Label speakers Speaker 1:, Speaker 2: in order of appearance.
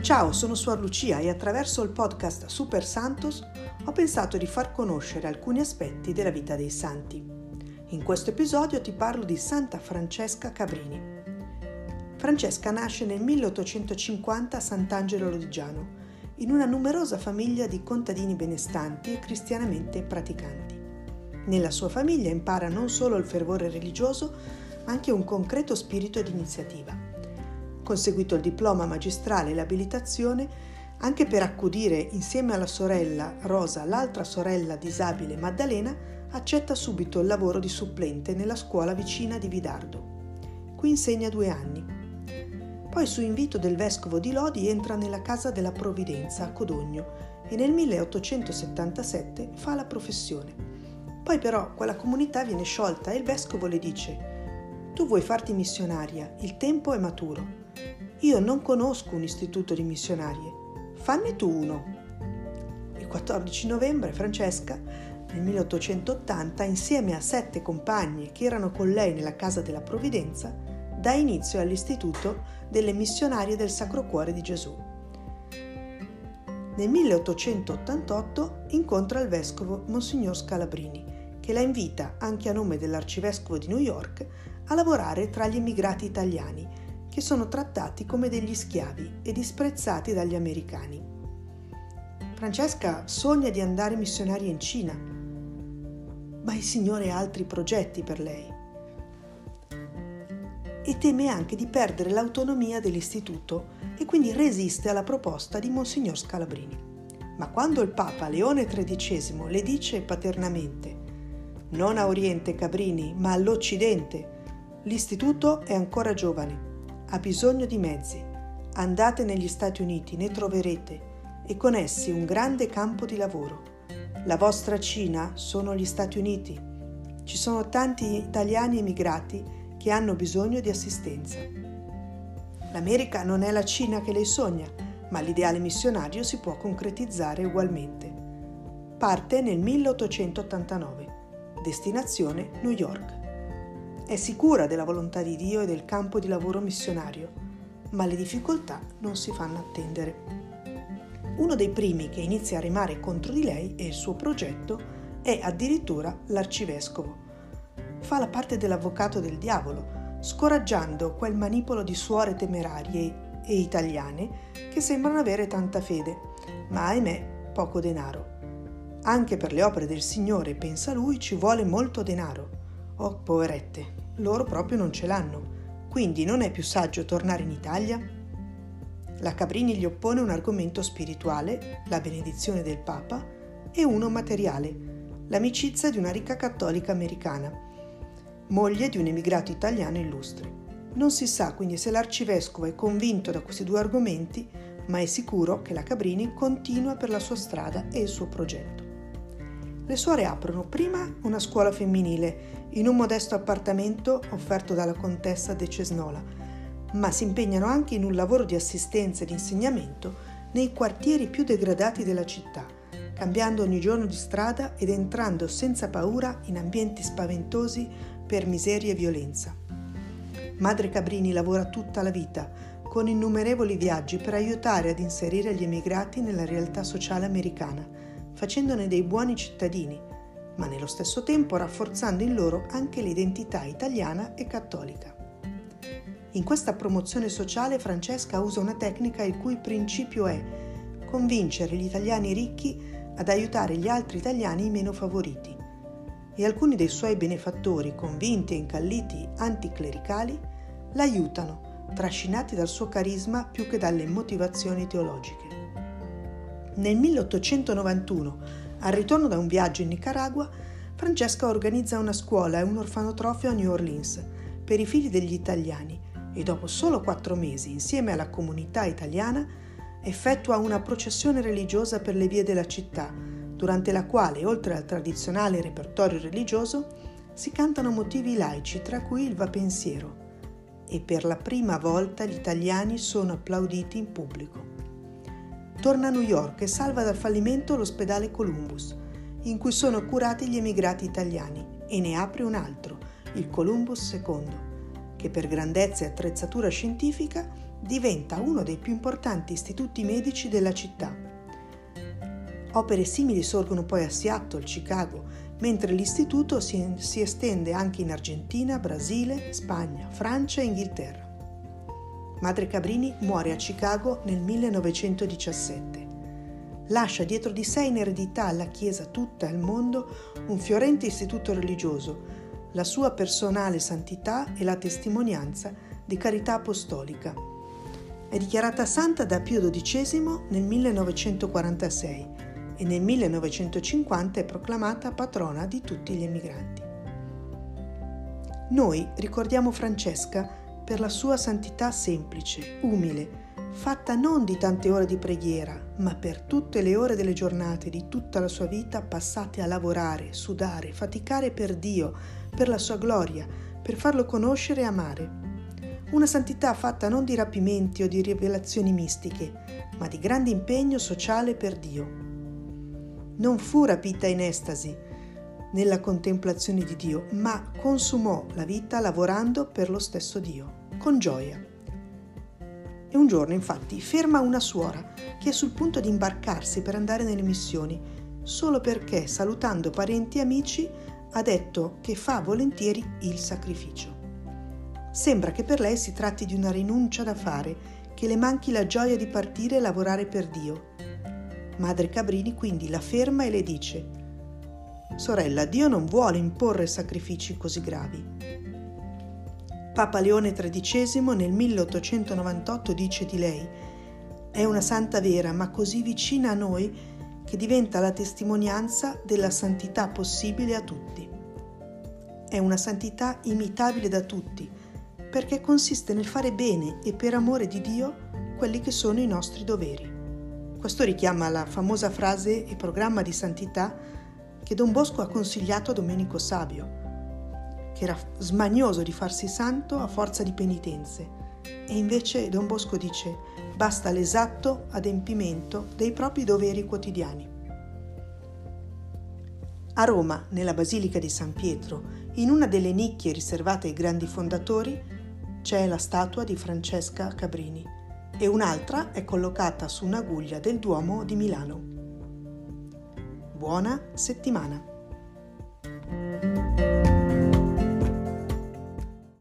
Speaker 1: Ciao, sono Suor Lucia e attraverso il podcast Super Santos ho pensato di far conoscere alcuni aspetti della vita dei santi. In questo episodio ti parlo di Santa Francesca Cabrini. Francesca nasce nel 1850 a Sant'Angelo Lodigiano, in una numerosa famiglia di contadini benestanti e cristianamente praticanti. Nella sua famiglia impara non solo il fervore religioso, ma anche un concreto spirito di iniziativa conseguito il diploma magistrale e l'abilitazione anche per accudire insieme alla sorella Rosa l'altra sorella disabile Maddalena, accetta subito il lavoro di supplente nella scuola vicina di Vidardo. Qui insegna due anni. Poi su invito del vescovo di Lodi entra nella Casa della Provvidenza a Codogno e nel 1877 fa la professione. Poi però quella comunità viene sciolta e il vescovo le dice Tu vuoi farti missionaria, il tempo è maturo. Io non conosco un istituto di missionarie. Fanne tu uno. Il 14 novembre Francesca, nel 1880, insieme a sette compagni che erano con lei nella Casa della Provvidenza, dà inizio all'Istituto delle Missionarie del Sacro Cuore di Gesù. Nel 1888 incontra il vescovo Monsignor Scalabrini, che la invita, anche a nome dell'arcivescovo di New York, a lavorare tra gli immigrati italiani che sono trattati come degli schiavi e disprezzati dagli americani. Francesca sogna di andare missionaria in Cina, ma il Signore ha altri progetti per lei e teme anche di perdere l'autonomia dell'istituto e quindi resiste alla proposta di Monsignor Scalabrini. Ma quando il Papa Leone XIII le dice paternamente non a Oriente Cabrini, ma all'Occidente, l'istituto è ancora giovane, ha bisogno di mezzi. Andate negli Stati Uniti, ne troverete, e con essi un grande campo di lavoro. La vostra Cina sono gli Stati Uniti. Ci sono tanti italiani emigrati che hanno bisogno di assistenza. L'America non è la Cina che lei sogna, ma l'ideale missionario si può concretizzare ugualmente. Parte nel 1889. Destinazione New York. È sicura della volontà di Dio e del campo di lavoro missionario, ma le difficoltà non si fanno attendere. Uno dei primi che inizia a remare contro di lei e il suo progetto è addirittura l'arcivescovo. Fa la parte dell'avvocato del diavolo, scoraggiando quel manipolo di suore temerarie e italiane che sembrano avere tanta fede, ma ahimè poco denaro. Anche per le opere del Signore, pensa lui, ci vuole molto denaro. Oh, poverette, loro proprio non ce l'hanno. Quindi non è più saggio tornare in Italia? La Cabrini gli oppone un argomento spirituale, la benedizione del Papa, e uno materiale, l'amicizia di una ricca cattolica americana, moglie di un emigrato italiano illustre. Non si sa quindi se l'arcivescovo è convinto da questi due argomenti, ma è sicuro che la Cabrini continua per la sua strada e il suo progetto. Le suore aprono prima una scuola femminile in un modesto appartamento offerto dalla contessa de Cesnola, ma si impegnano anche in un lavoro di assistenza e di insegnamento nei quartieri più degradati della città, cambiando ogni giorno di strada ed entrando senza paura in ambienti spaventosi per miseria e violenza. Madre Cabrini lavora tutta la vita, con innumerevoli viaggi per aiutare ad inserire gli emigrati nella realtà sociale americana, facendone dei buoni cittadini, ma nello stesso tempo rafforzando in loro anche l'identità italiana e cattolica. In questa promozione sociale Francesca usa una tecnica il cui principio è convincere gli italiani ricchi ad aiutare gli altri italiani meno favoriti. E alcuni dei suoi benefattori, convinti e incalliti anticlericali, l'aiutano, trascinati dal suo carisma più che dalle motivazioni teologiche. Nel 1891 al ritorno da un viaggio in Nicaragua, Francesca organizza una scuola e un orfanotrofio a New Orleans per i figli degli italiani e dopo solo quattro mesi, insieme alla comunità italiana, effettua una processione religiosa per le vie della città, durante la quale, oltre al tradizionale repertorio religioso, si cantano motivi laici, tra cui il Va pensiero, e per la prima volta gli italiani sono applauditi in pubblico torna a New York e salva dal fallimento l'ospedale Columbus, in cui sono curati gli emigrati italiani, e ne apre un altro, il Columbus II, che per grandezza e attrezzatura scientifica diventa uno dei più importanti istituti medici della città. Opere simili sorgono poi a Seattle, Chicago, mentre l'istituto si, estende anche in Argentina, Brasile, Spagna, Francia e Inghilterra. Madre Cabrini muore a Chicago nel 1917. Lascia dietro di sé in eredità alla Chiesa tutta e al mondo un fiorente istituto religioso, la sua personale santità e la testimonianza di carità apostolica. È dichiarata santa da Pio XII nel 1946 e nel 1950 è proclamata patrona di tutti gli emigranti. Noi ricordiamo Francesca per la sua santità semplice, umile, fatta non di tante ore di preghiera, ma per tutte le ore delle giornate di tutta la sua vita passate a lavorare, sudare, faticare per Dio, per la sua gloria, per farlo conoscere e amare. Una santità fatta non di rapimenti o di rivelazioni mistiche, ma di grande impegno sociale per Dio. Non fu rapita in estasi nella contemplazione di Dio, ma consumò la vita lavorando per lo stesso Dio, con gioia. E un giorno, infatti, ferma una suora che è sul punto di imbarcarsi per andare nelle missioni, solo perché, salutando parenti e amici, ha detto che fa volentieri il sacrificio. Sembra che per lei si tratti di una rinuncia da fare, che le manchi la gioia di partire e lavorare per Dio. Madre Cabrini quindi la ferma e le dice Sorella, Dio non vuole imporre sacrifici così gravi. Papa Leone XIII nel 1898 dice di lei È una santa vera, ma così vicina a noi che diventa la testimonianza della santità possibile a tutti. È una santità imitabile da tutti, perché consiste nel fare bene e per amore di Dio quelli che sono i nostri doveri. Questo richiama la famosa frase e programma di santità che Don Bosco ha consigliato a Domenico Savio, che era smanioso di farsi santo a forza di penitenze. E invece Don Bosco dice basta l'esatto adempimento dei propri doveri quotidiani. A Roma, nella Basilica di San Pietro, in una delle nicchie riservate ai grandi fondatori, c'è la statua di Francesca Cabrini e un'altra è collocata su un'aguglia del Duomo di Milano. Buona settimana!